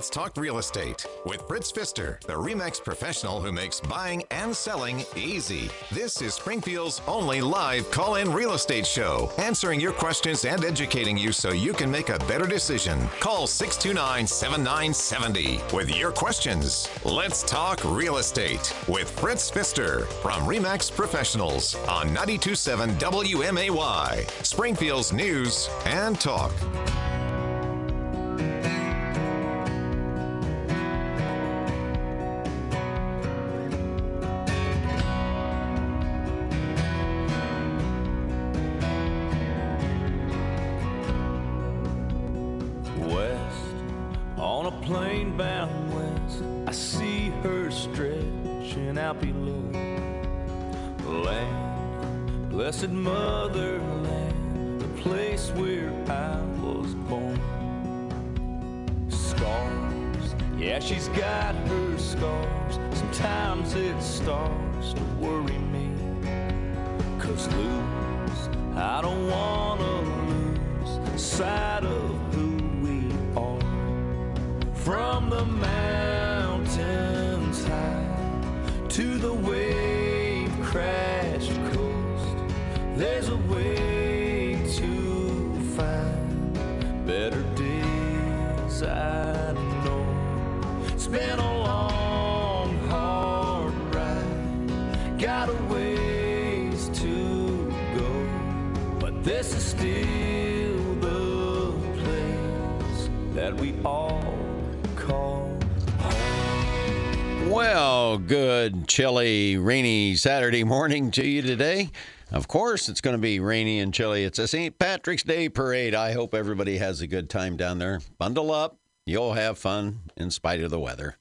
Let's talk real estate with Fritz Pfister, the REMAX professional who makes buying and selling easy. This is Springfield's only live call in real estate show, answering your questions and educating you so you can make a better decision. Call 629 7970 with your questions. Let's talk real estate with Fritz Pfister from REMAX Professionals on 927 WMAY, Springfield's news and talk. Days. I know it's been a long, hard ride. Got a ways to go, but this is still the place that we all call. Well, good, chilly, rainy Saturday morning to you today. Of course, it's going to be rainy and chilly. It's a St. Patrick's Day parade. I hope everybody has a good time down there. Bundle up. You'll have fun in spite of the weather.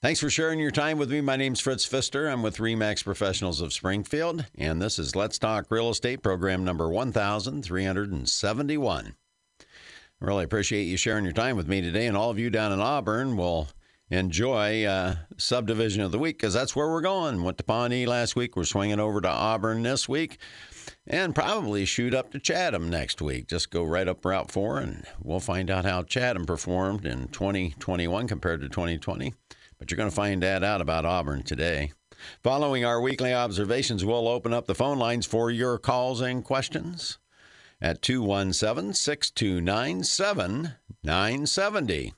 Thanks for sharing your time with me. My name's Fritz Pfister. I'm with REMAX Professionals of Springfield, and this is Let's Talk Real Estate program number 1371. I really appreciate you sharing your time with me today, and all of you down in Auburn will enjoy uh, subdivision of the week because that's where we're going. Went to Pawnee last week. We're swinging over to Auburn this week, and probably shoot up to Chatham next week. Just go right up Route 4, and we'll find out how Chatham performed in 2021 compared to 2020. But you're going to find that out about Auburn today. Following our weekly observations, we'll open up the phone lines for your calls and questions at 217 629 7970.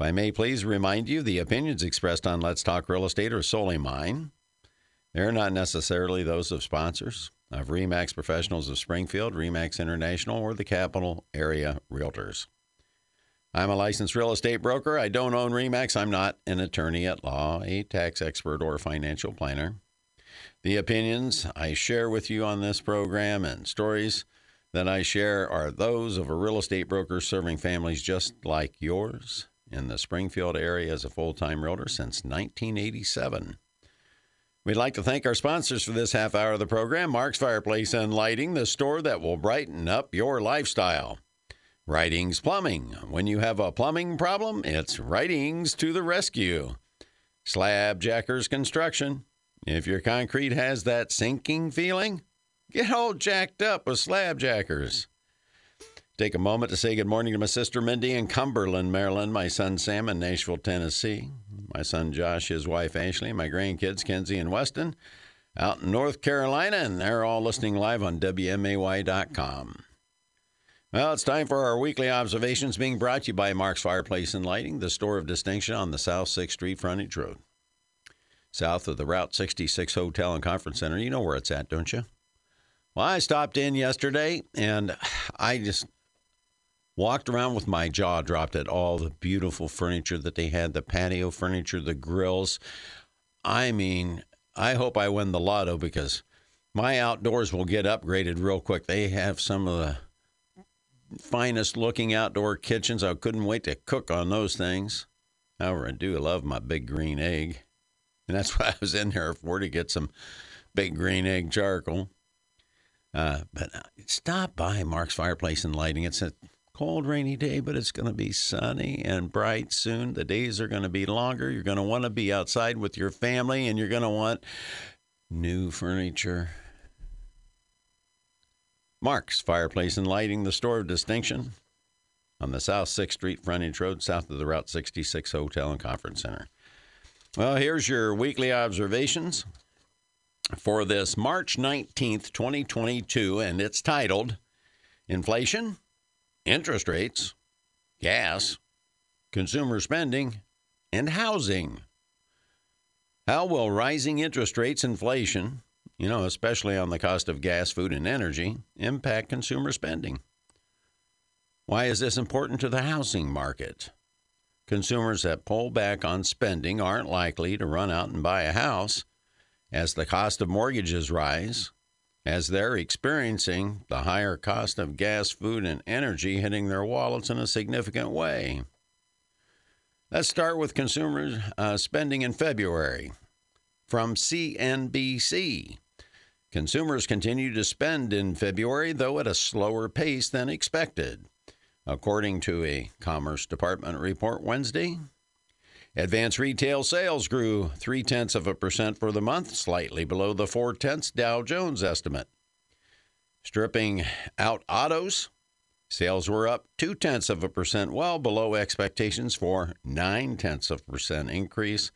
If I may please remind you, the opinions expressed on Let's Talk Real Estate are solely mine. They're not necessarily those of sponsors of REMAX Professionals of Springfield, REMAX International, or the Capital Area Realtors. I'm a licensed real estate broker. I don't own REMAX. I'm not an attorney at law, a tax expert, or financial planner. The opinions I share with you on this program and stories that I share are those of a real estate broker serving families just like yours in the Springfield area as a full time realtor since 1987. We'd like to thank our sponsors for this half hour of the program Mark's Fireplace and Lighting, the store that will brighten up your lifestyle. Writings Plumbing. When you have a plumbing problem, it's Writings to the rescue. Slab Jackers Construction. If your concrete has that sinking feeling, get all jacked up with Slab Jackers. Take a moment to say good morning to my sister Mindy in Cumberland, Maryland, my son Sam in Nashville, Tennessee, my son Josh, his wife Ashley, my grandkids Kenzie and Weston out in North Carolina, and they're all listening live on WMAY.com. Well, it's time for our weekly observations being brought to you by Mark's Fireplace and Lighting, the store of distinction on the South 6th Street Frontage Road. South of the Route 66 Hotel and Conference Center. You know where it's at, don't you? Well, I stopped in yesterday and I just walked around with my jaw dropped at all the beautiful furniture that they had the patio furniture, the grills. I mean, I hope I win the lotto because my outdoors will get upgraded real quick. They have some of the finest looking outdoor kitchens. I couldn't wait to cook on those things. However, I do love my big green egg. And that's why I was in there for to get some big green egg charcoal. Uh, but stop by Mark's Fireplace and Lighting. It's a cold, rainy day, but it's going to be sunny and bright soon. The days are going to be longer. You're going to want to be outside with your family, and you're going to want new furniture. Mark's Fireplace and Lighting, the store of distinction on the South 6th Street frontage road south of the Route 66 Hotel and Conference Center. Well, here's your weekly observations for this March 19th, 2022, and it's titled Inflation, Interest Rates, Gas, Consumer Spending, and Housing. How will rising interest rates, inflation, you know, especially on the cost of gas, food, and energy, impact consumer spending? Why is this important to the housing market? Consumers that pull back on spending aren't likely to run out and buy a house as the cost of mortgages rise, as they're experiencing the higher cost of gas, food, and energy hitting their wallets in a significant way. Let's start with consumer uh, spending in February. From CNBC. Consumers continue to spend in February, though at a slower pace than expected. According to a Commerce Department report Wednesday, advanced retail sales grew three tenths of a percent for the month, slightly below the four tenths Dow Jones estimate. Stripping out autos, sales were up two tenths of a percent, well below expectations for nine tenths of a percent increase,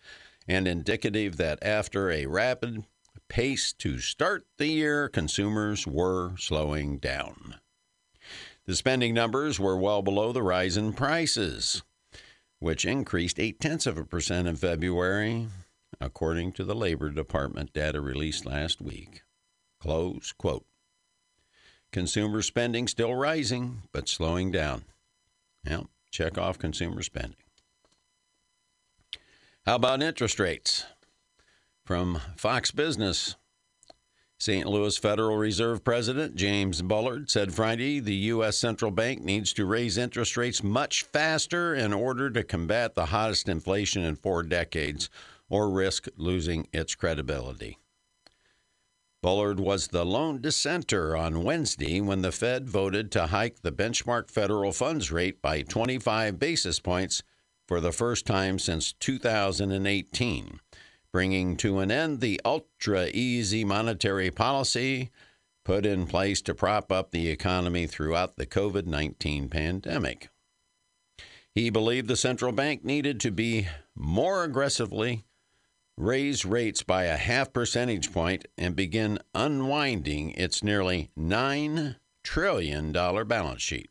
and indicative that after a rapid pace to start the year, consumers were slowing down. The spending numbers were well below the rise in prices, which increased eight tenths of a percent in February, according to the Labor Department data released last week. Close quote. Consumer spending still rising, but slowing down. Well, check off consumer spending. How about interest rates? From Fox Business, St. Louis Federal Reserve President James Bullard said Friday the U.S. Central Bank needs to raise interest rates much faster in order to combat the hottest inflation in four decades or risk losing its credibility. Bullard was the lone dissenter on Wednesday when the Fed voted to hike the benchmark federal funds rate by 25 basis points for the first time since 2018 bringing to an end the ultra easy monetary policy put in place to prop up the economy throughout the COVID 19 pandemic. He believed the central bank needed to be more aggressively raise rates by a half percentage point and begin unwinding its nearly $9 trillion balance sheet.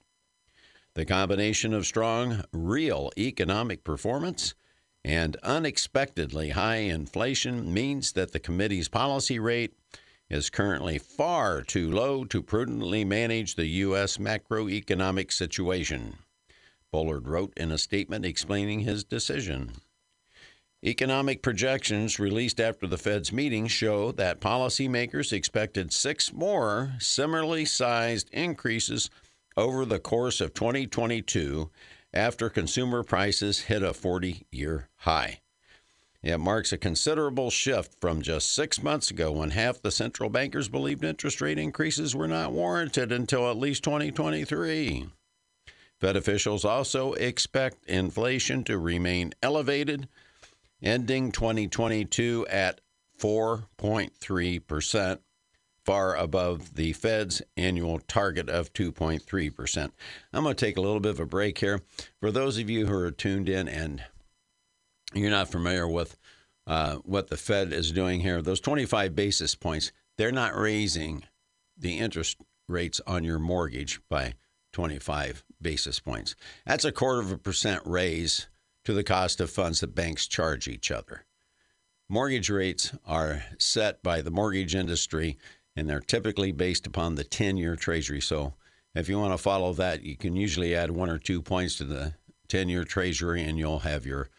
The combination of strong real economic performance and unexpectedly high inflation means that the committee's policy rate is currently far too low to prudently manage the U.S. macroeconomic situation. Bullard wrote in a statement explaining his decision. Economic projections released after the Fed's meeting show that policymakers expected six more similarly sized increases over the course of 2022 after consumer prices hit a 40 year high. It marks a considerable shift from just six months ago when half the central bankers believed interest rate increases were not warranted until at least 2023. Fed officials also expect inflation to remain elevated, ending 2022 at 4.3%, far above the Fed's annual target of 2.3%. I'm going to take a little bit of a break here. For those of you who are tuned in and you're not familiar with uh, what the Fed is doing here, those 25 basis points, they're not raising the interest rates on your mortgage by 25 basis points. That's a quarter of a percent raise to the cost of funds that banks charge each other. Mortgage rates are set by the mortgage industry and they're typically based upon the 10 year treasury. So if you want to follow that, you can usually add one or two points to the 10 year treasury and you'll have your,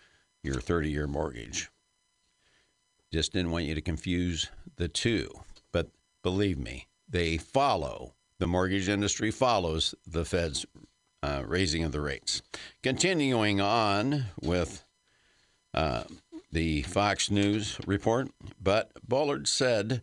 your 30 year mortgage. Just didn't want you to confuse the two. But believe me, they follow, the mortgage industry follows the Fed's uh, raising of the rates. Continuing on with uh, the Fox News report, but Bullard said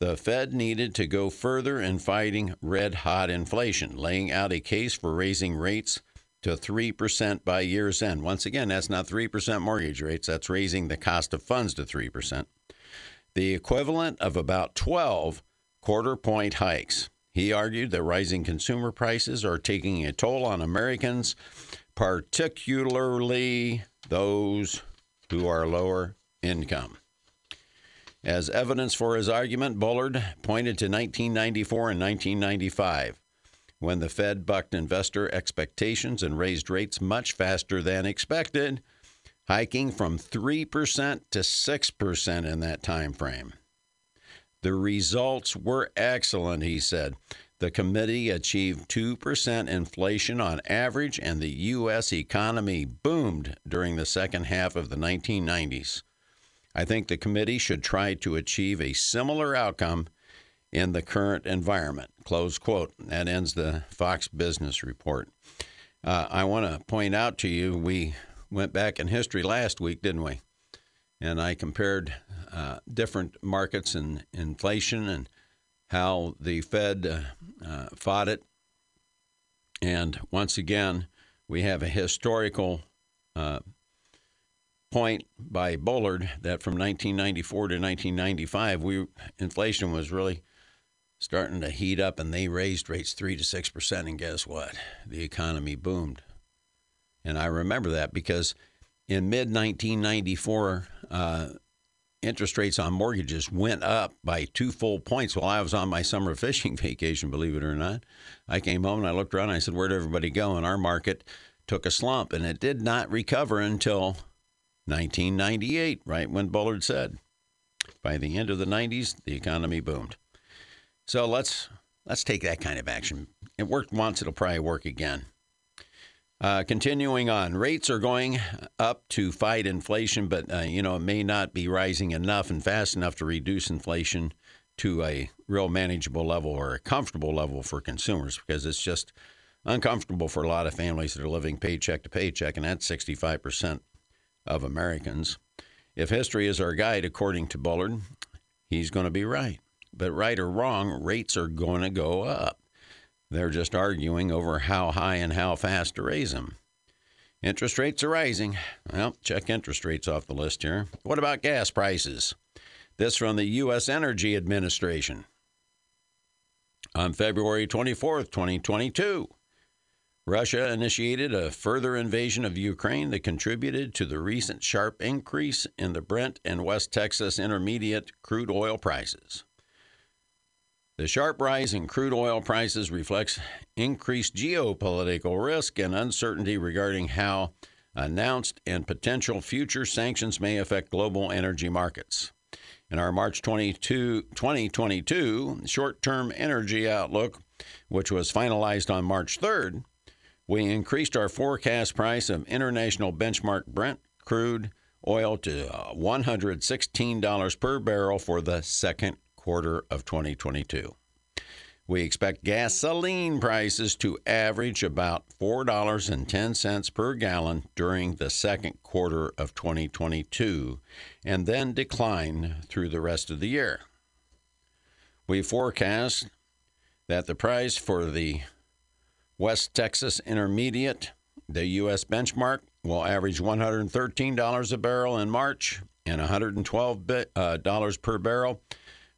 the Fed needed to go further in fighting red hot inflation, laying out a case for raising rates to 3% by year's end. Once again, that's not 3% mortgage rates, that's raising the cost of funds to 3%. The equivalent of about 12 quarter point hikes. He argued that rising consumer prices are taking a toll on Americans, particularly those who are lower income. As evidence for his argument, Bullard pointed to 1994 and 1995, when the Fed bucked investor expectations and raised rates much faster than expected, hiking from 3% to 6% in that time frame. The results were excellent, he said. The committee achieved 2% inflation on average, and the U.S. economy boomed during the second half of the 1990s. I think the committee should try to achieve a similar outcome in the current environment. Close quote. That ends the Fox Business Report. Uh, I want to point out to you, we went back in history last week, didn't we? And I compared uh, different markets and inflation and how the Fed uh, uh, fought it. And once again, we have a historical uh, point by Bullard that from 1994 to 1995, we inflation was really starting to heat up, and they raised rates three to six percent. And guess what? The economy boomed. And I remember that because in mid 1994, uh, interest rates on mortgages went up by two full points while I was on my summer fishing vacation, believe it or not. I came home and I looked around and I said, Where'd everybody go? And our market took a slump and it did not recover until 1998, right when Bullard said. By the end of the 90s, the economy boomed. So let's let's take that kind of action. It worked once, it'll probably work again. Uh, continuing on, rates are going up to fight inflation, but uh, you know it may not be rising enough and fast enough to reduce inflation to a real manageable level or a comfortable level for consumers because it's just uncomfortable for a lot of families that are living paycheck to paycheck, and that's 65% of Americans. If history is our guide, according to Bullard, he's going to be right. But right or wrong, rates are going to go up. They're just arguing over how high and how fast to raise them. Interest rates are rising. Well, check interest rates off the list here. What about gas prices? This from the U.S. Energy Administration. On February 24th, 2022, Russia initiated a further invasion of Ukraine that contributed to the recent sharp increase in the Brent and West Texas Intermediate crude oil prices. The sharp rise in crude oil prices reflects increased geopolitical risk and uncertainty regarding how announced and potential future sanctions may affect global energy markets. In our March 22, 2022 short term energy outlook, which was finalized on March 3rd, we increased our forecast price of international benchmark Brent crude oil to uh, $116 per barrel for the second quarter of 2022. We expect gasoline prices to average about $4.10 per gallon during the second quarter of 2022 and then decline through the rest of the year. We forecast that the price for the West Texas Intermediate, the U.S. benchmark, will average $113 a barrel in March and $112 uh, per barrel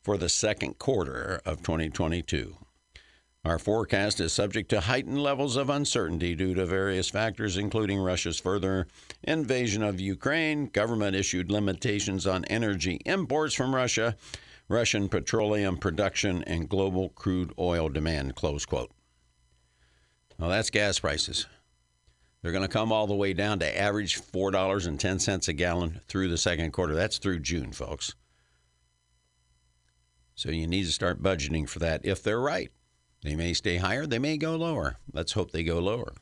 for the second quarter of 2022. Our forecast is subject to heightened levels of uncertainty due to various factors, including Russia's further invasion of Ukraine, government issued limitations on energy imports from Russia, Russian petroleum production, and global crude oil demand. Close quote. Well, that's gas prices. They're going to come all the way down to average $4.10 a gallon through the second quarter. That's through June, folks. So you need to start budgeting for that if they're right. They may stay higher, they may go lower. Let's hope they go lower.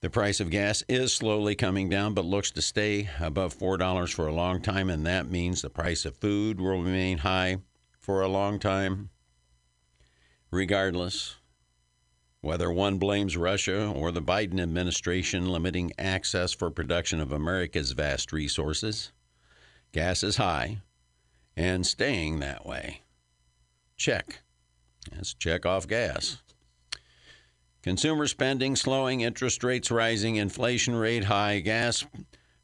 The price of gas is slowly coming down, but looks to stay above $4 for a long time, and that means the price of food will remain high for a long time. Regardless, whether one blames Russia or the Biden administration limiting access for production of America's vast resources, gas is high and staying that way. Check. Let's check off gas. Consumer spending slowing, interest rates rising, inflation rate high, gas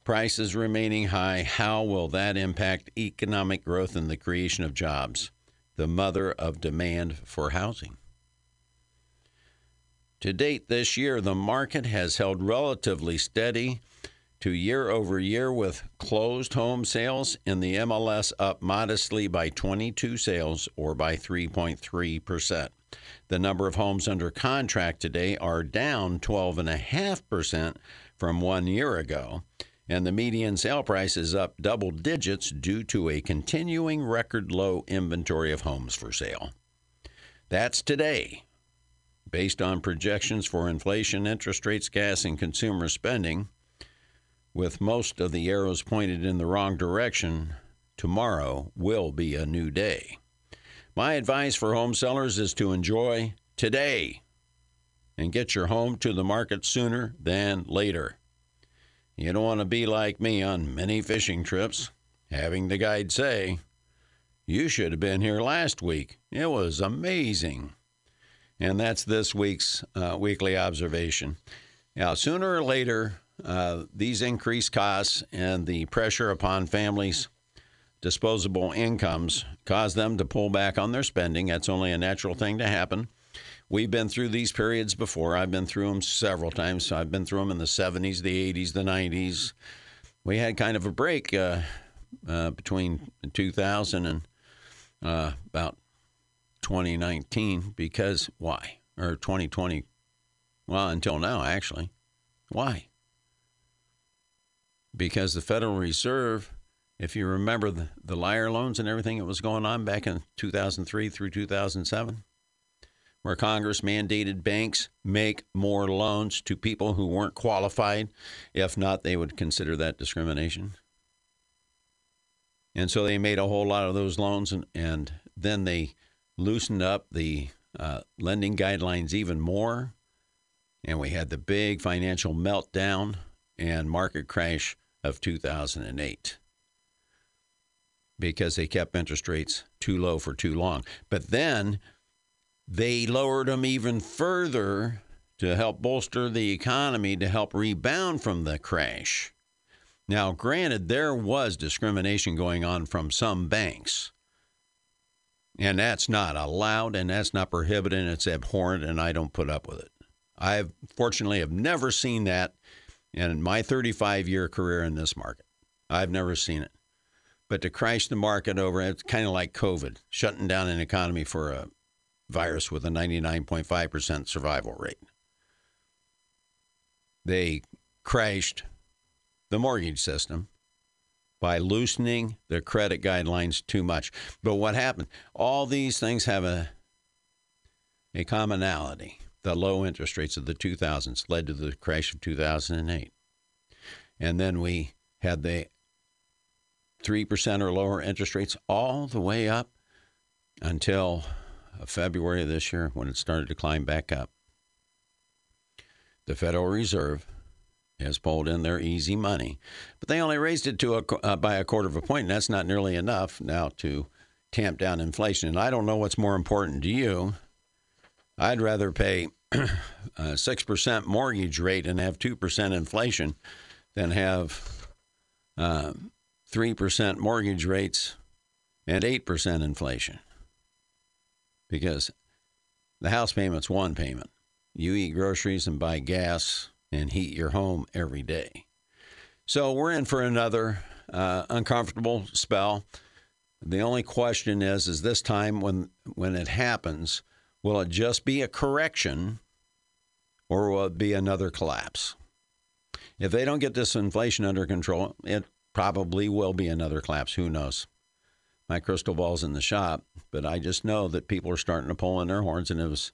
prices remaining high. How will that impact economic growth and the creation of jobs? the mother of demand for housing. To date this year, the market has held relatively steady to year over year with closed home sales in the MLS up modestly by 22 sales or by 3.3%. The number of homes under contract today are down 12.5% from one year ago, and the median sale price is up double digits due to a continuing record low inventory of homes for sale. That's today. Based on projections for inflation, interest rates, gas, and consumer spending, with most of the arrows pointed in the wrong direction, tomorrow will be a new day. My advice for home sellers is to enjoy today and get your home to the market sooner than later. You don't want to be like me on many fishing trips, having the guide say, You should have been here last week. It was amazing. And that's this week's uh, weekly observation. Now, sooner or later, uh, these increased costs and the pressure upon families disposable incomes cause them to pull back on their spending. That's only a natural thing to happen. We've been through these periods before. I've been through them several times. I've been through them in the 70s, the 80s, the 90s. We had kind of a break uh, uh, between 2000 and uh, about 2019 because why? Or 2020. Well, until now, actually. Why? Because the Federal Reserve if you remember the, the liar loans and everything that was going on back in 2003 through 2007, where Congress mandated banks make more loans to people who weren't qualified. If not, they would consider that discrimination. And so they made a whole lot of those loans, and, and then they loosened up the uh, lending guidelines even more. And we had the big financial meltdown and market crash of 2008 because they kept interest rates too low for too long. But then they lowered them even further to help bolster the economy to help rebound from the crash. Now, granted, there was discrimination going on from some banks. And that's not allowed and that's not prohibited and it's abhorrent and I don't put up with it. I fortunately have never seen that in my 35 year career in this market. I've never seen it. But to crash the market over, it's kind of like COVID, shutting down an economy for a virus with a 99.5% survival rate. They crashed the mortgage system by loosening the credit guidelines too much. But what happened? All these things have a a commonality. The low interest rates of the 2000s led to the crash of 2008. And then we had the 3% or lower interest rates all the way up until uh, February of this year when it started to climb back up. The Federal Reserve has pulled in their easy money, but they only raised it to a, uh, by a quarter of a point, and that's not nearly enough now to tamp down inflation. And I don't know what's more important to you. I'd rather pay a 6% mortgage rate and have 2% inflation than have um, 3% mortgage rates and 8% inflation. Because the house payment's one payment. You eat groceries and buy gas and heat your home every day. So we're in for another uh, uncomfortable spell. The only question is, is this time when when it happens, will it just be a correction or will it be another collapse? If they don't get this inflation under control, it Probably will be another collapse. Who knows? My crystal ball's in the shop, but I just know that people are starting to pull in their horns, and it was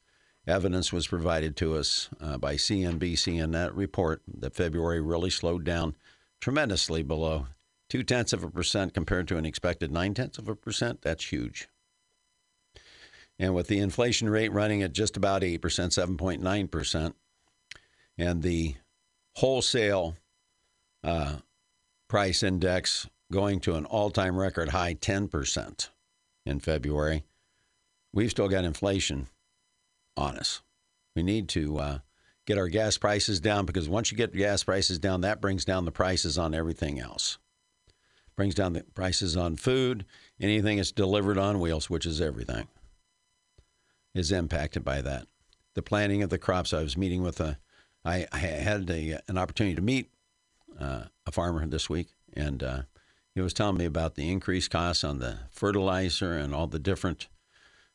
evidence was provided to us uh, by CNBC in that report that February really slowed down tremendously below two tenths of a percent compared to an expected nine tenths of a percent. That's huge. And with the inflation rate running at just about 8%, 7.9%, and the wholesale uh, price index going to an all time record high 10% in February. We've still got inflation on us. We need to uh, get our gas prices down because once you get gas prices down, that brings down the prices on everything else. brings down the prices on food. Anything that's delivered on wheels, which is everything, is impacted by that. The planting of the crops. I was meeting with a, I, had a, an opportunity to meet uh, a farmer this week, and uh, he was telling me about the increased costs on the fertilizer and all the different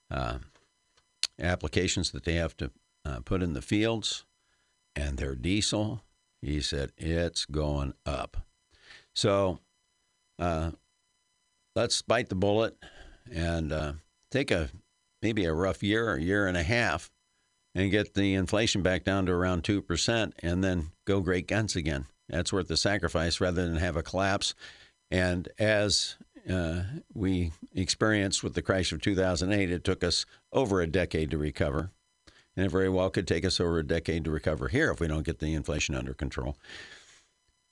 uh, applications that they have to uh, put in the fields, and their diesel. He said it's going up. So uh, let's bite the bullet and uh, take a maybe a rough year or year and a half and get the inflation back down to around 2% and then go great guns again. That's worth the sacrifice rather than have a collapse. And as uh, we experienced with the crash of 2008, it took us over a decade to recover. And it very well could take us over a decade to recover here if we don't get the inflation under control.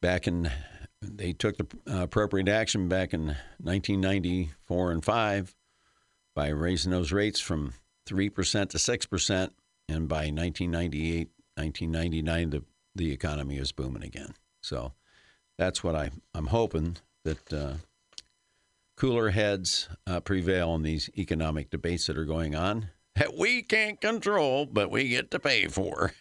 Back in, they took the uh, appropriate action back in 1994 and 5 by raising those rates from 3% to 6%. And by 1998, 1999, the, the economy is booming again. So that's what I, I'm hoping that uh, cooler heads uh, prevail in these economic debates that are going on that we can't control, but we get to pay for.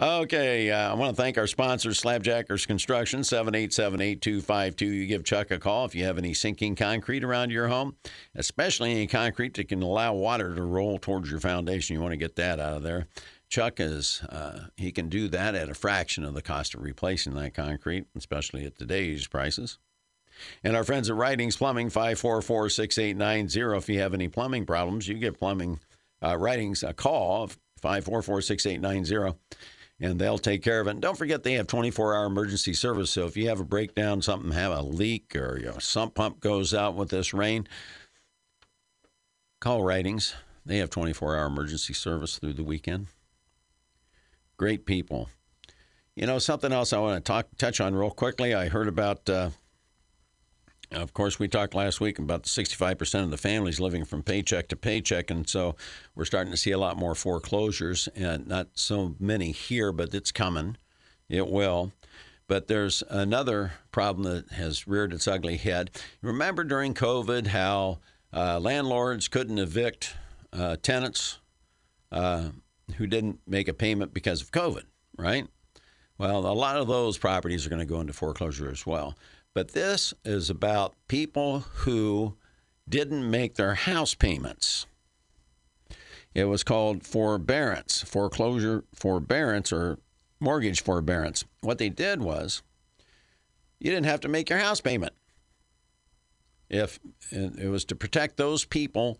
Okay, uh, I want to thank our sponsors, Slabjackers Construction, 787-8252. You give Chuck a call if you have any sinking concrete around your home, especially any concrete that can allow water to roll towards your foundation. You want to get that out of there. Chuck is, uh, he can do that at a fraction of the cost of replacing that concrete, especially at today's prices. And our friends at Writings Plumbing, 544 6890. If you have any plumbing problems, you get Plumbing uh, Writings a call, 544 6890 and they'll take care of it. And don't forget they have 24-hour emergency service. So if you have a breakdown, something have a leak, or your sump pump goes out with this rain, call Writings. They have 24-hour emergency service through the weekend. Great people. You know something else I want to talk touch on real quickly. I heard about. Uh, of course, we talked last week about the 65% of the families living from paycheck to paycheck, and so we're starting to see a lot more foreclosures, and not so many here, but it's coming. It will. But there's another problem that has reared its ugly head. Remember during COVID how uh, landlords couldn't evict uh, tenants uh, who didn't make a payment because of COVID, right? Well, a lot of those properties are going to go into foreclosure as well. But this is about people who didn't make their house payments. It was called forbearance, foreclosure forbearance, or mortgage forbearance. What they did was you didn't have to make your house payment. If it was to protect those people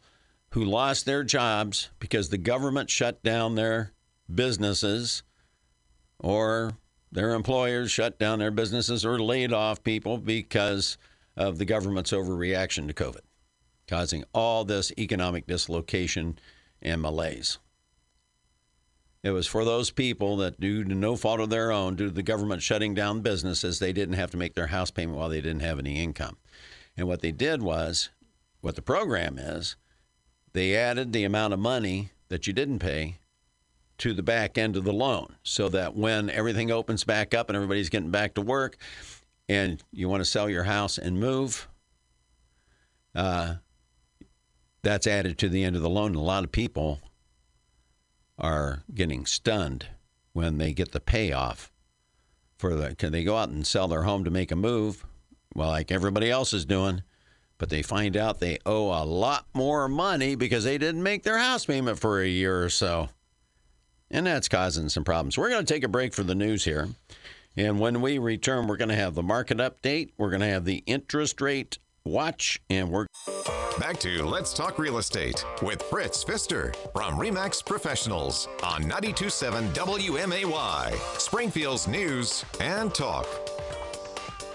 who lost their jobs because the government shut down their businesses or their employers shut down their businesses or laid off people because of the government's overreaction to COVID, causing all this economic dislocation and malaise. It was for those people that, due to no fault of their own, due to the government shutting down businesses, they didn't have to make their house payment while they didn't have any income. And what they did was, what the program is, they added the amount of money that you didn't pay to the back end of the loan so that when everything opens back up and everybody's getting back to work and you want to sell your house and move, uh, that's added to the end of the loan. A lot of people are getting stunned when they get the payoff for the. Can they go out and sell their home to make a move? Well, like everybody else is doing, but they find out they owe a lot more money because they didn't make their house payment for a year or so. And that's causing some problems. We're going to take a break for the news here. And when we return, we're going to have the market update, we're going to have the interest rate watch, and we're back to Let's Talk Real Estate with Fritz Pfister from Remax Professionals on 927 WMAY, Springfield's News and Talk.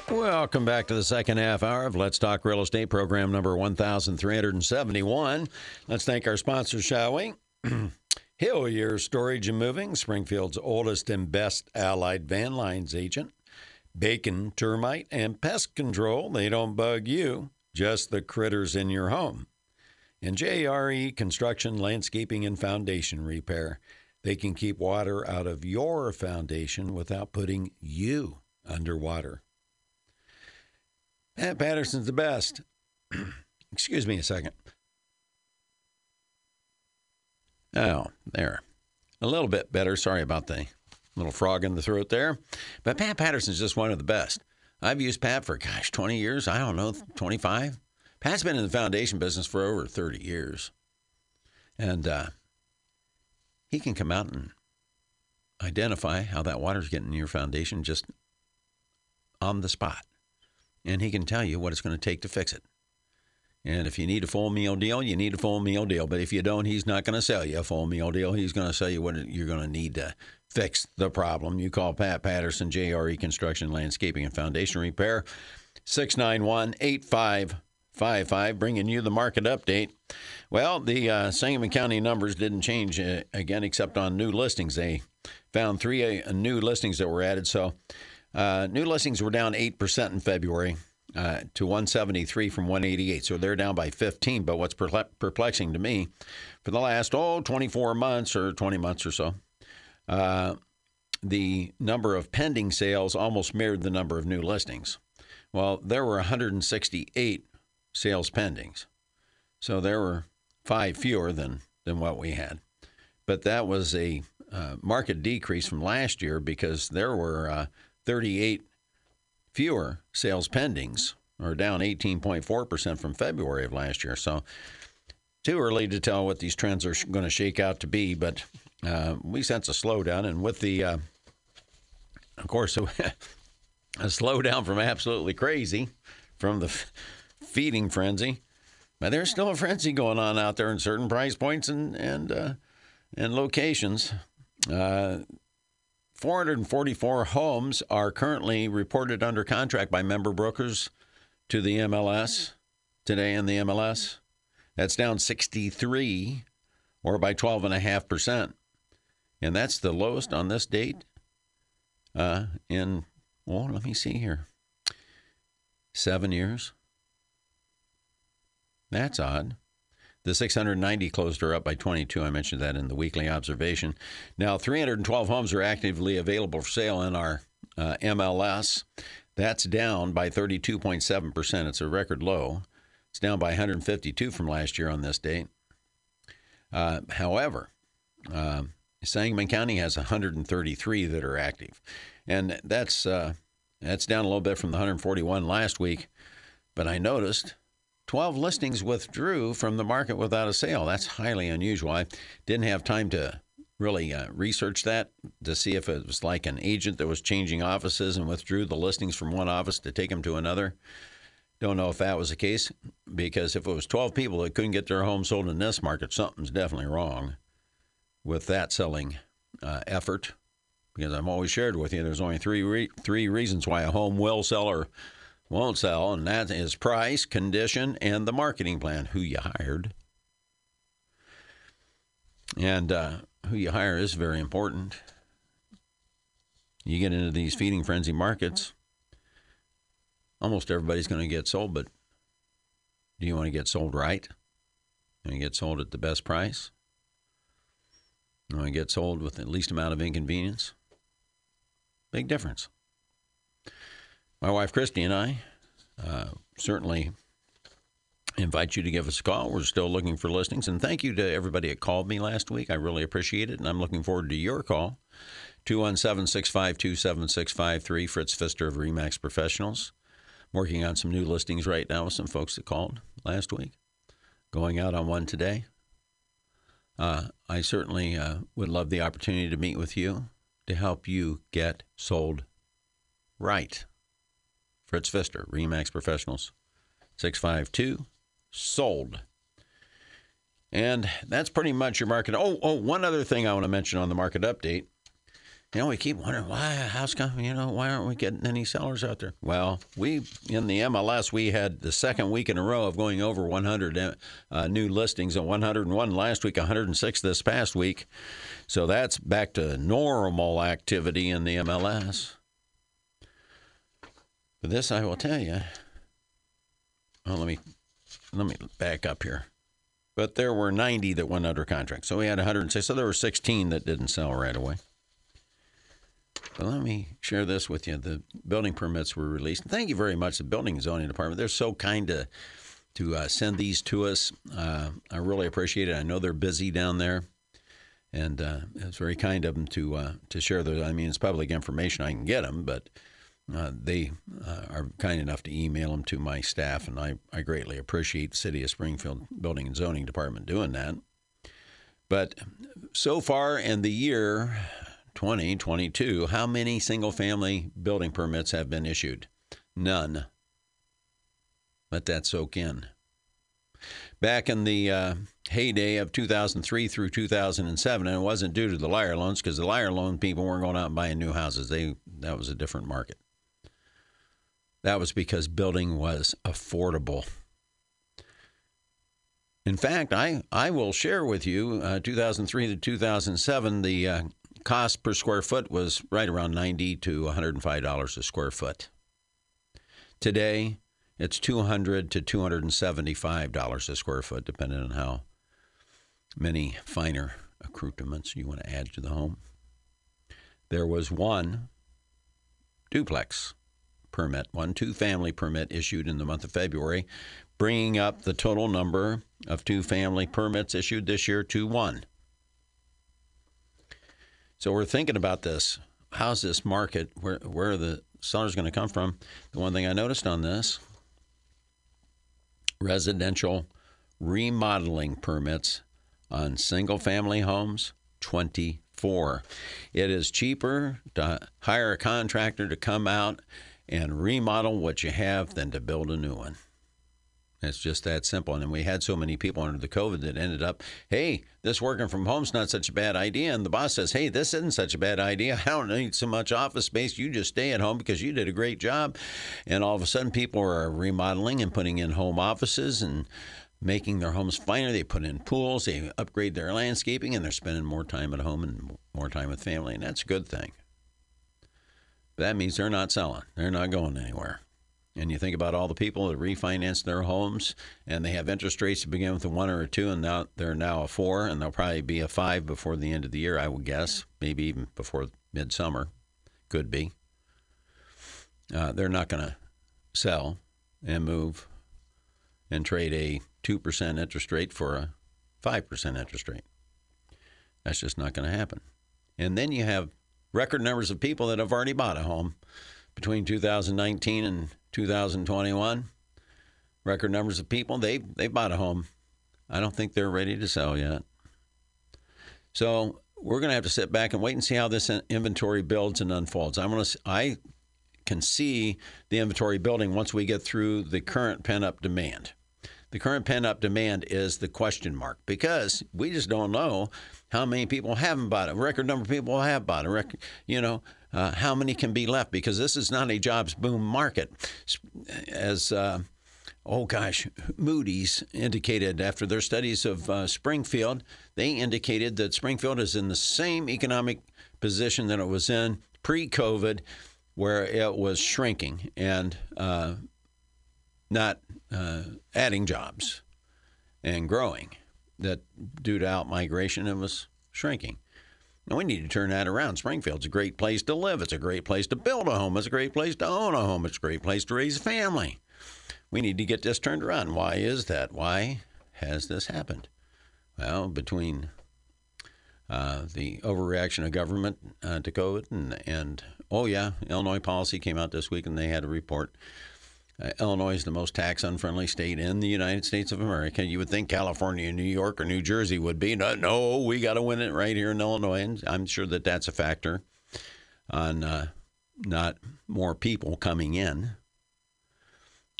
Welcome back to the second half hour of Let's Talk Real Estate program number 1371. Let's thank our sponsors, shall we? Hillier Storage and Moving, Springfield's oldest and best allied van lines agent. Bacon, termite, and pest control. They don't bug you, just the critters in your home. And JRE Construction, Landscaping, and Foundation Repair. They can keep water out of your foundation without putting you underwater. Pat Patterson's the best. Excuse me a second. Oh, there. A little bit better. Sorry about the little frog in the throat there. But Pat Patterson's just one of the best. I've used Pat for, gosh, 20 years. I don't know, 25. Pat's been in the foundation business for over 30 years. And uh, he can come out and identify how that water's getting in your foundation just on the spot. And he can tell you what it's going to take to fix it. And if you need a full meal deal, you need a full meal deal. But if you don't, he's not going to sell you a full meal deal. He's going to sell you what you're going to need to fix the problem. You call Pat Patterson, JRE Construction, Landscaping, and Foundation Repair, 691 8555, bringing you the market update. Well, the uh, Sangamon County numbers didn't change uh, again, except on new listings. They found three uh, new listings that were added. So uh, new listings were down 8% in February. Uh, to 173 from 188. So they're down by 15. But what's perplexing to me, for the last, oh, 24 months or 20 months or so, uh, the number of pending sales almost mirrored the number of new listings. Well, there were 168 sales pendings. So there were five fewer than, than what we had. But that was a uh, market decrease from last year because there were uh, 38 fewer sales pendings, or down 18.4% from February of last year. So, too early to tell what these trends are going to shake out to be, but uh, we sense a slowdown. And with the, uh, of course, a slowdown from absolutely crazy, from the feeding frenzy, but there's still a frenzy going on out there in certain price points and and uh, and locations. Uh, 444 homes are currently reported under contract by member brokers to the MLS today in the MLS. That's down 63 or by 12.5%. And that's the lowest on this date uh, in, well, let me see here, seven years. That's odd. The 690 closed her up by 22. I mentioned that in the weekly observation. Now, 312 homes are actively available for sale in our uh, MLS. That's down by 32.7%. It's a record low. It's down by 152 from last year on this date. Uh, however, uh, Sangamon County has 133 that are active, and that's uh, that's down a little bit from the 141 last week. But I noticed 12 listings withdrew from the market without a sale. That's highly unusual. I didn't have time to really uh, research that to see if it was like an agent that was changing offices and withdrew the listings from one office to take them to another. Don't know if that was the case because if it was 12 people that couldn't get their home sold in this market, something's definitely wrong with that selling uh, effort. Because I've always shared with you, there's only three re- three reasons why a home will sell or won't sell, and that is price, condition, and the marketing plan, who you hired. And uh, who you hire is very important. You get into these feeding frenzy markets, almost everybody's going to get sold, but do you want to get sold right? And get sold at the best price? To get sold with the least amount of inconvenience? Big difference my wife Christy and I uh, certainly invite you to give us a call. We're still looking for listings. And thank you to everybody that called me last week. I really appreciate it. And I'm looking forward to your call. 217 652 7653. Fritz Pfister of Remax Professionals. I'm working on some new listings right now with some folks that called last week. Going out on one today. Uh, I certainly uh, would love the opportunity to meet with you to help you get sold right. Fritz Pfister, Remax Professionals, 652 sold. And that's pretty much your market. Oh, oh, one other thing I want to mention on the market update. You know, we keep wondering why, house come, you know, why aren't we getting any sellers out there? Well, we, in the MLS, we had the second week in a row of going over 100 uh, new listings and 101 last week, 106 this past week. So that's back to normal activity in the MLS. But this I will tell you. Let me let me back up here. But there were 90 that went under contract. So we had 106. So there were 16 that didn't sell right away. But let me share this with you. The building permits were released. Thank you very much, the building and zoning department. They're so kind to to uh, send these to us. Uh, I really appreciate it. I know they're busy down there, and uh, it's very kind of them to uh, to share those. I mean, it's public information. I can get them, but uh, they uh, are kind enough to email them to my staff, and I, I greatly appreciate the City of Springfield Building and Zoning Department doing that. But so far in the year 2022, how many single family building permits have been issued? None. Let that soak in. Back in the uh, heyday of 2003 through 2007, and it wasn't due to the liar loans because the liar loan people weren't going out and buying new houses. They that was a different market. That was because building was affordable. In fact, I, I will share with you uh, 2003 to 2007, the uh, cost per square foot was right around 90 to $105 a square foot. Today, it's 200 to $275 a square foot, depending on how many finer accoutrements you want to add to the home. There was one duplex permit, one two family permit issued in the month of February, bringing up the total number of two family permits issued this year to one. So we're thinking about this. How's this market? Where where are the sellers going to come from? The one thing I noticed on this residential remodeling permits on single family homes 24. It is cheaper to hire a contractor to come out and remodel what you have than to build a new one. It's just that simple. And we had so many people under the COVID that ended up, hey, this working from home's not such a bad idea. And the boss says, hey, this isn't such a bad idea. I don't need so much office space. You just stay at home because you did a great job. And all of a sudden, people are remodeling and putting in home offices and making their homes finer. They put in pools, they upgrade their landscaping, and they're spending more time at home and more time with family. And that's a good thing. That means they're not selling, they're not going anywhere. And you think about all the people that refinance their homes and they have interest rates to begin with a one or a two, and now they're now a four, and they'll probably be a five before the end of the year, I would guess, maybe even before midsummer. Could be. Uh, they're not going to sell and move and trade a 2% interest rate for a 5% interest rate. That's just not going to happen. And then you have record numbers of people that have already bought a home between 2019 and 2021. Record numbers of people they they bought a home. I don't think they're ready to sell yet. So we're going to have to sit back and wait and see how this inventory builds and unfolds. I'm going to I can see the inventory building once we get through the current pent up demand. The current pent up demand is the question mark because we just don't know how many people haven't bought it. Record number of people have bought it. Record, you know, uh, how many can be left? Because this is not a jobs boom market. As uh, oh gosh, Moody's indicated after their studies of uh, Springfield, they indicated that Springfield is in the same economic position that it was in pre-COVID, where it was shrinking and uh, not uh, adding jobs and growing. That due to out migration, it was shrinking. Now we need to turn that around. Springfield's a great place to live. It's a great place to build a home. It's a great place to own a home. It's a great place to raise a family. We need to get this turned around. Why is that? Why has this happened? Well, between uh, the overreaction of government uh, to COVID and, and, oh yeah, Illinois policy came out this week and they had a report uh, Illinois is the most tax unfriendly state in the United States of America. You would think California, New York, or New Jersey would be. No, no we got to win it right here in Illinois. And I'm sure that that's a factor on uh, not more people coming in.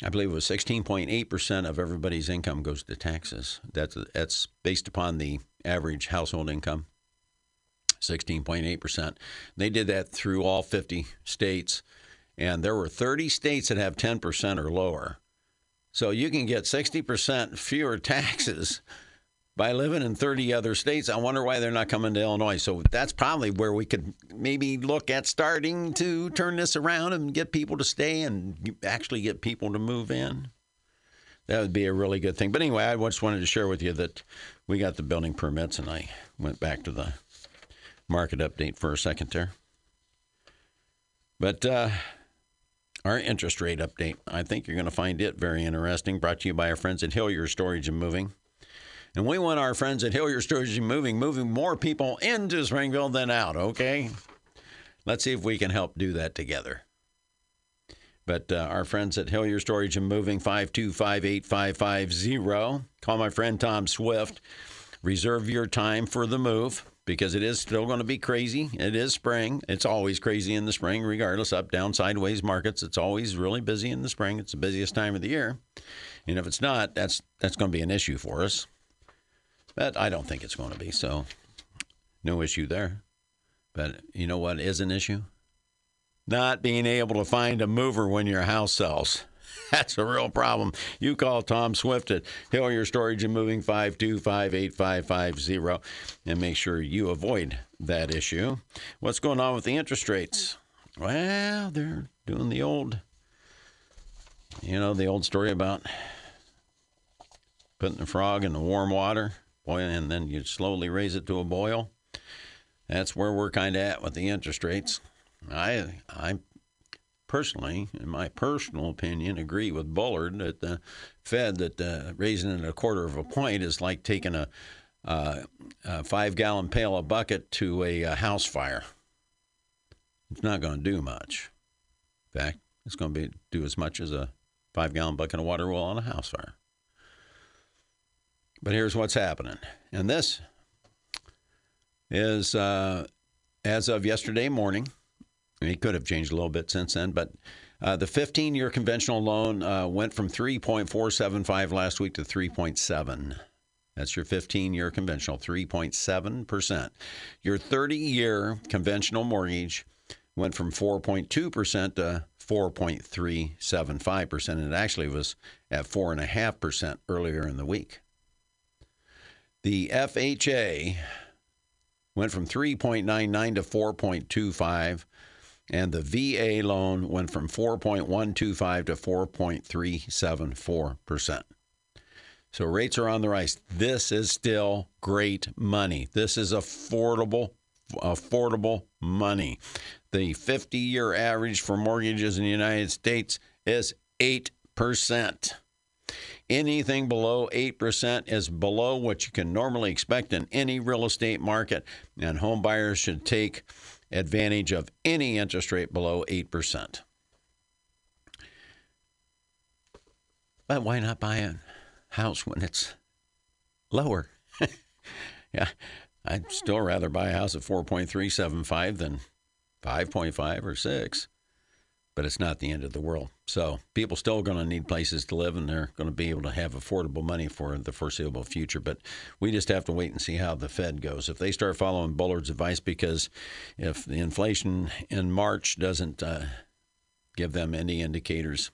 I believe it was 16.8% of everybody's income goes to taxes. That's, that's based upon the average household income. 16.8%. They did that through all 50 states and there were 30 states that have 10% or lower. So you can get 60% fewer taxes by living in 30 other states. I wonder why they're not coming to Illinois. So that's probably where we could maybe look at starting to turn this around and get people to stay and actually get people to move in. That would be a really good thing. But anyway, I just wanted to share with you that we got the building permits and I went back to the market update for a second there. But uh, our interest rate update, I think you're going to find it very interesting. Brought to you by our friends at Hillier Storage and Moving. And we want our friends at Hillier Storage and Moving moving more people into Springfield than out, okay? Let's see if we can help do that together. But uh, our friends at Hillier Storage and Moving, 525 8550. Call my friend Tom Swift. Reserve your time for the move because it is still going to be crazy. It is spring. It's always crazy in the spring, regardless up, down, sideways markets. It's always really busy in the spring. It's the busiest time of the year. And if it's not, that's that's going to be an issue for us. But I don't think it's going to be. So no issue there. But you know what is an issue? Not being able to find a mover when your house sells. That's a real problem. You call Tom Swift at Hillier Storage and Moving 525 8550 and make sure you avoid that issue. What's going on with the interest rates? Well, they're doing the old, you know, the old story about putting the frog in the warm water, and then you slowly raise it to a boil. That's where we're kind of at with the interest rates. I I personally, in my personal opinion, agree with Bullard that the Fed that uh, raising it a quarter of a point is like taking a, uh, a five gallon pail of bucket to a, a house fire. It's not going to do much. In fact, it's going to be do as much as a five gallon bucket of water will on a house fire. But here's what's happening, and this is uh, as of yesterday morning. It could have changed a little bit since then, but uh, the 15 year conventional loan uh, went from 3.475 last week to 3.7. That's your 15 year conventional, 3.7%. Your 30 year conventional mortgage went from 4.2% to 4.375%, and it actually was at 4.5% earlier in the week. The FHA went from 3.99 to 4.25 and the VA loan went from 4.125 to 4.374%. So rates are on the rise. This is still great money. This is affordable affordable money. The 50-year average for mortgages in the United States is 8%. Anything below 8% is below what you can normally expect in any real estate market, and home buyers should take advantage of any interest rate below 8%. But why not buy a house when it's lower? yeah, I'd still rather buy a house at 4.375 than 5.5 or 6 but it's not the end of the world. So people still going to need places to live, and they're going to be able to have affordable money for the foreseeable future. But we just have to wait and see how the Fed goes. If they start following Bullard's advice, because if the inflation in March doesn't uh, give them any indicators,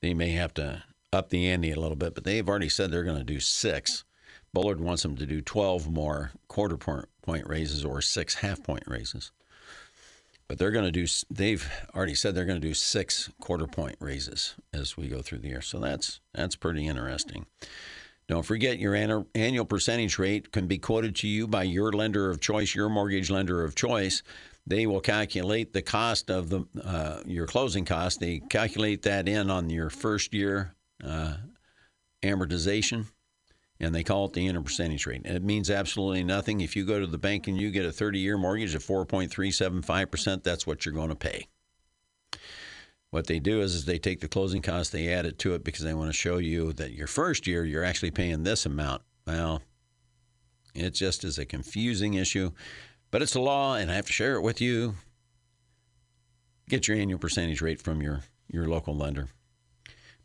they may have to up the ante a little bit. But they've already said they're going to do six. Bullard wants them to do 12 more quarter point raises or six half point raises but they're going to do they've already said they're going to do six quarter point raises as we go through the year. So that's that's pretty interesting. Don't forget your annual percentage rate can be quoted to you by your lender of choice your mortgage lender of choice. They will calculate the cost of the uh, your closing cost they calculate that in on your first year uh, amortization and they call it the inner percentage rate. It means absolutely nothing. If you go to the bank and you get a 30 year mortgage at 4.375%, that's what you're going to pay. What they do is, is they take the closing cost, they add it to it because they want to show you that your first year you're actually paying this amount. Well, it just is a confusing issue, but it's a law, and I have to share it with you. Get your annual percentage rate from your, your local lender.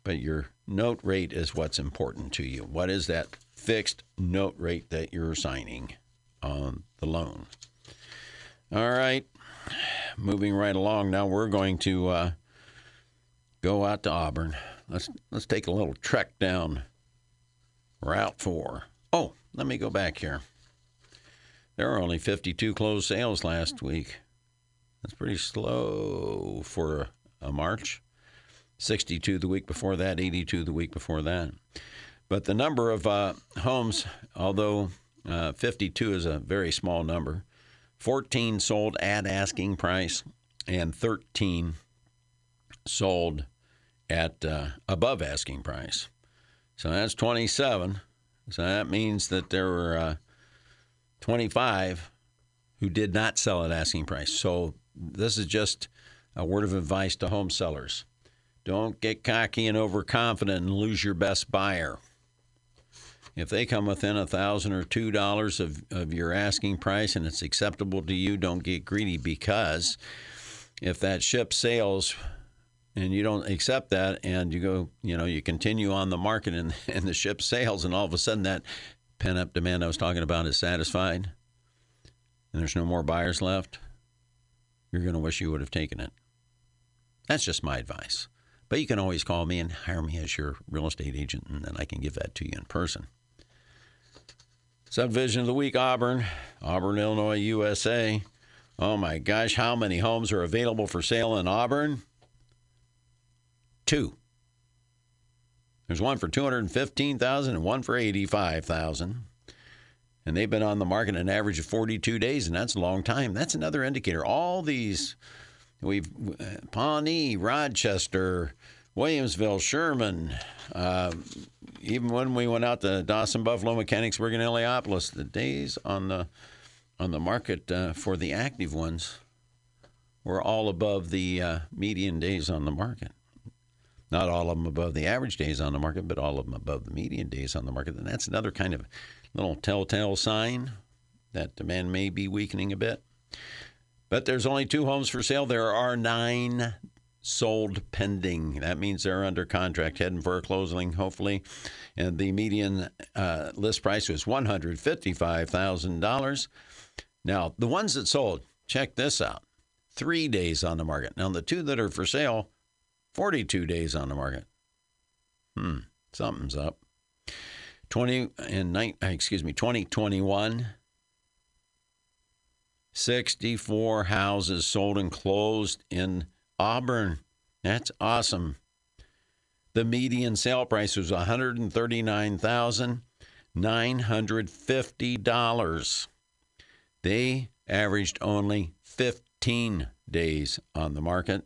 But your note rate is what's important to you. What is that fixed note rate that you're signing on the loan. All right, moving right along. Now we're going to uh, go out to Auburn. Let's let's take a little trek down Route Four. Oh, let me go back here. There were only 52 closed sales last week. That's pretty slow for a March. 62 the week before that, 82 the week before that. But the number of uh, homes, although uh, 52 is a very small number, 14 sold at asking price, and 13 sold at uh, above asking price. So that's 27. So that means that there were uh, 25 who did not sell at asking price. So this is just a word of advice to home sellers. Don't get cocky and overconfident and lose your best buyer. If they come within a thousand or two dollars of, of your asking price and it's acceptable to you, don't get greedy because if that ship sails and you don't accept that and you go, you know, you continue on the market and, and the ship sails and all of a sudden that pent up demand I was talking about is satisfied and there's no more buyers left, you're going to wish you would have taken it. That's just my advice. But you can always call me and hire me as your real estate agent, and then I can give that to you in person. Subdivision of the week, Auburn, Auburn, Illinois, USA. Oh my gosh, how many homes are available for sale in Auburn? Two. There's one for 215,000 and one for 85,000. And they've been on the market an average of 42 days, and that's a long time. That's another indicator. All these, we've uh, Pawnee, Rochester, Williamsville, Sherman, uh, even when we went out to Dawson, Buffalo, Mechanicsburg, and Illiopolis, the days on the on the market uh, for the active ones were all above the uh, median days on the market. Not all of them above the average days on the market, but all of them above the median days on the market. And that's another kind of little telltale sign that demand may be weakening a bit. But there's only two homes for sale. There are nine sold pending. That means they're under contract, heading for a closing, hopefully. And the median uh, list price was $155,000. Now, the ones that sold, check this out three days on the market. Now, the two that are for sale, 42 days on the market. Hmm, something's up. 20 and 9, excuse me, 2021 64 houses sold and closed in Auburn. That's awesome. The median sale price was $139,950. They averaged only 15 days on the market.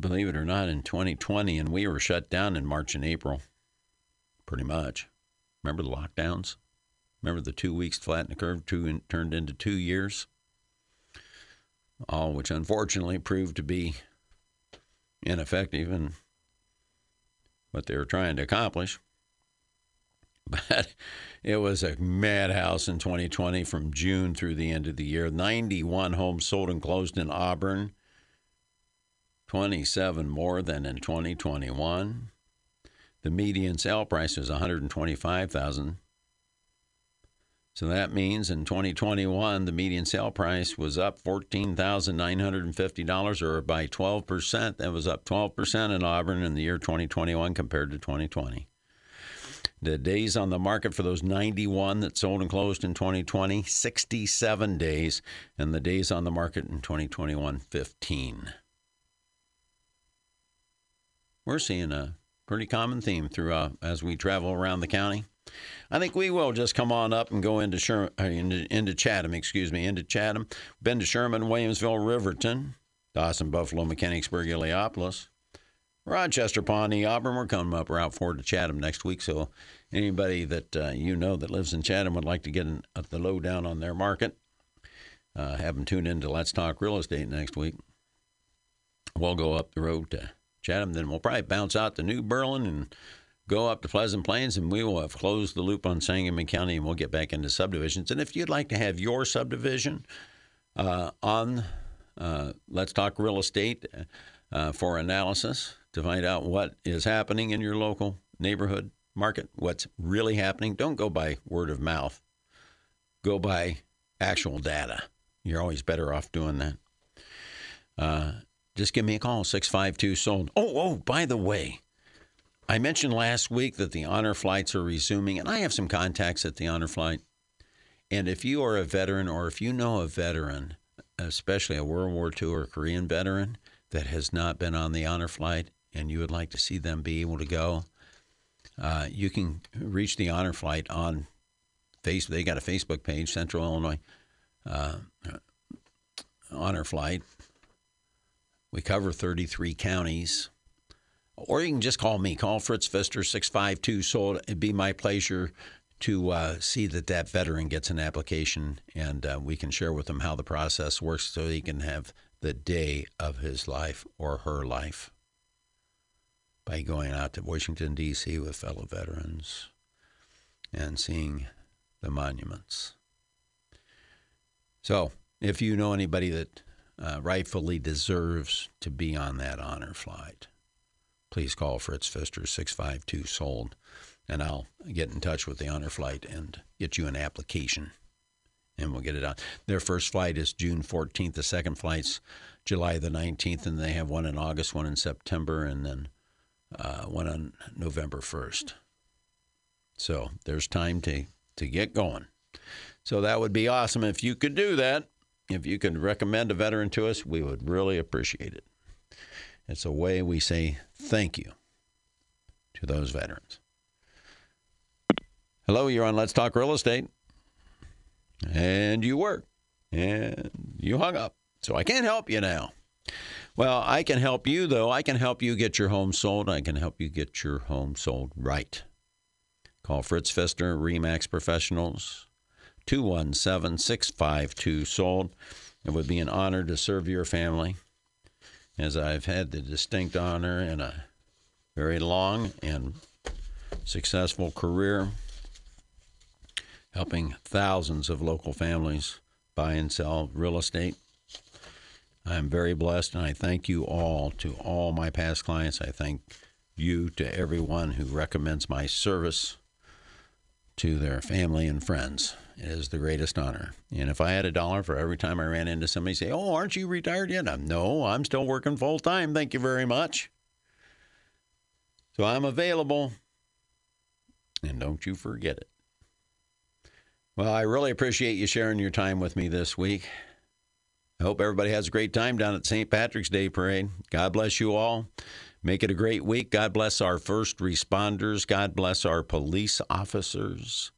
Believe it or not, in 2020, and we were shut down in March and April, pretty much. Remember the lockdowns? Remember the two weeks flattened the curve two, turned into two years? All which unfortunately proved to be ineffective in what they were trying to accomplish. But it was a madhouse in 2020 from June through the end of the year. 91 homes sold and closed in Auburn, 27 more than in 2021. The median sale price was 125,000. So that means in 2021, the median sale price was up $14,950 or by 12%. That was up 12% in Auburn in the year 2021 compared to 2020. The days on the market for those 91 that sold and closed in 2020, 67 days, and the days on the market in 2021, 15. We're seeing a pretty common theme throughout as we travel around the county. I think we will just come on up and go into Sherman, uh, into, into Chatham, excuse me, into Chatham. Been to Sherman, Williamsville, Riverton, Dawson, Buffalo, Mechanicsburg, Illiopolis, Rochester, Pawnee, Auburn. We're coming up Route 4 to Chatham next week. So anybody that uh, you know that lives in Chatham would like to get an, uh, the lowdown on their market, uh, have them tune in to Let's Talk Real Estate next week. We'll go up the road to Chatham, then we'll probably bounce out to New Berlin and go up to Pleasant Plains, and we will have closed the loop on Sangamon County, and we'll get back into subdivisions. And if you'd like to have your subdivision uh, on uh, Let's Talk Real Estate uh, for analysis to find out what is happening in your local neighborhood market, what's really happening, don't go by word of mouth. Go by actual data. You're always better off doing that. Uh, just give me a call, 652 sold. Oh, oh, by the way, I mentioned last week that the honor flights are resuming, and I have some contacts at the honor flight. And if you are a veteran or if you know a veteran, especially a World War II or Korean veteran that has not been on the honor flight and you would like to see them be able to go, uh, you can reach the honor flight on Facebook. They got a Facebook page, Central Illinois uh, honor flight. We cover 33 counties. Or you can just call me. Call Fritz Pfister, 652 SOLD. It'd be my pleasure to uh, see that that veteran gets an application and uh, we can share with them how the process works so he can have the day of his life or her life by going out to Washington, D.C. with fellow veterans and seeing the monuments. So, if you know anybody that uh, rightfully deserves to be on that honor flight, please call Fritz Pfister 652 SOLD and I'll get in touch with the honor flight and get you an application and we'll get it on. Their first flight is June 14th. The second flight's July the 19th, and they have one in August, one in September, and then uh, one on November 1st. So there's time to, to get going. So that would be awesome if you could do that. If you could recommend a veteran to us, we would really appreciate it. It's a way we say thank you to those veterans. Hello, you're on Let's Talk Real Estate. And you were. And you hung up. So I can't help you now. Well, I can help you, though. I can help you get your home sold. I can help you get your home sold right. Call Fritz Pfister, REMAX Professionals, 217 652 Sold. It would be an honor to serve your family, as I've had the distinct honor in a very long and successful career helping thousands of local families buy and sell real estate. I am very blessed, and I thank you all to all my past clients. I thank you to everyone who recommends my service to their family and friends. It is the greatest honor. And if I had a dollar for every time I ran into somebody say, "Oh, aren't you retired yet?" I'm, no, I'm still working full time. Thank you very much. So I'm available, and don't you forget it. Well, I really appreciate you sharing your time with me this week. I hope everybody has a great time down at St. Patrick's Day Parade. God bless you all. Make it a great week. God bless our first responders. God bless our police officers.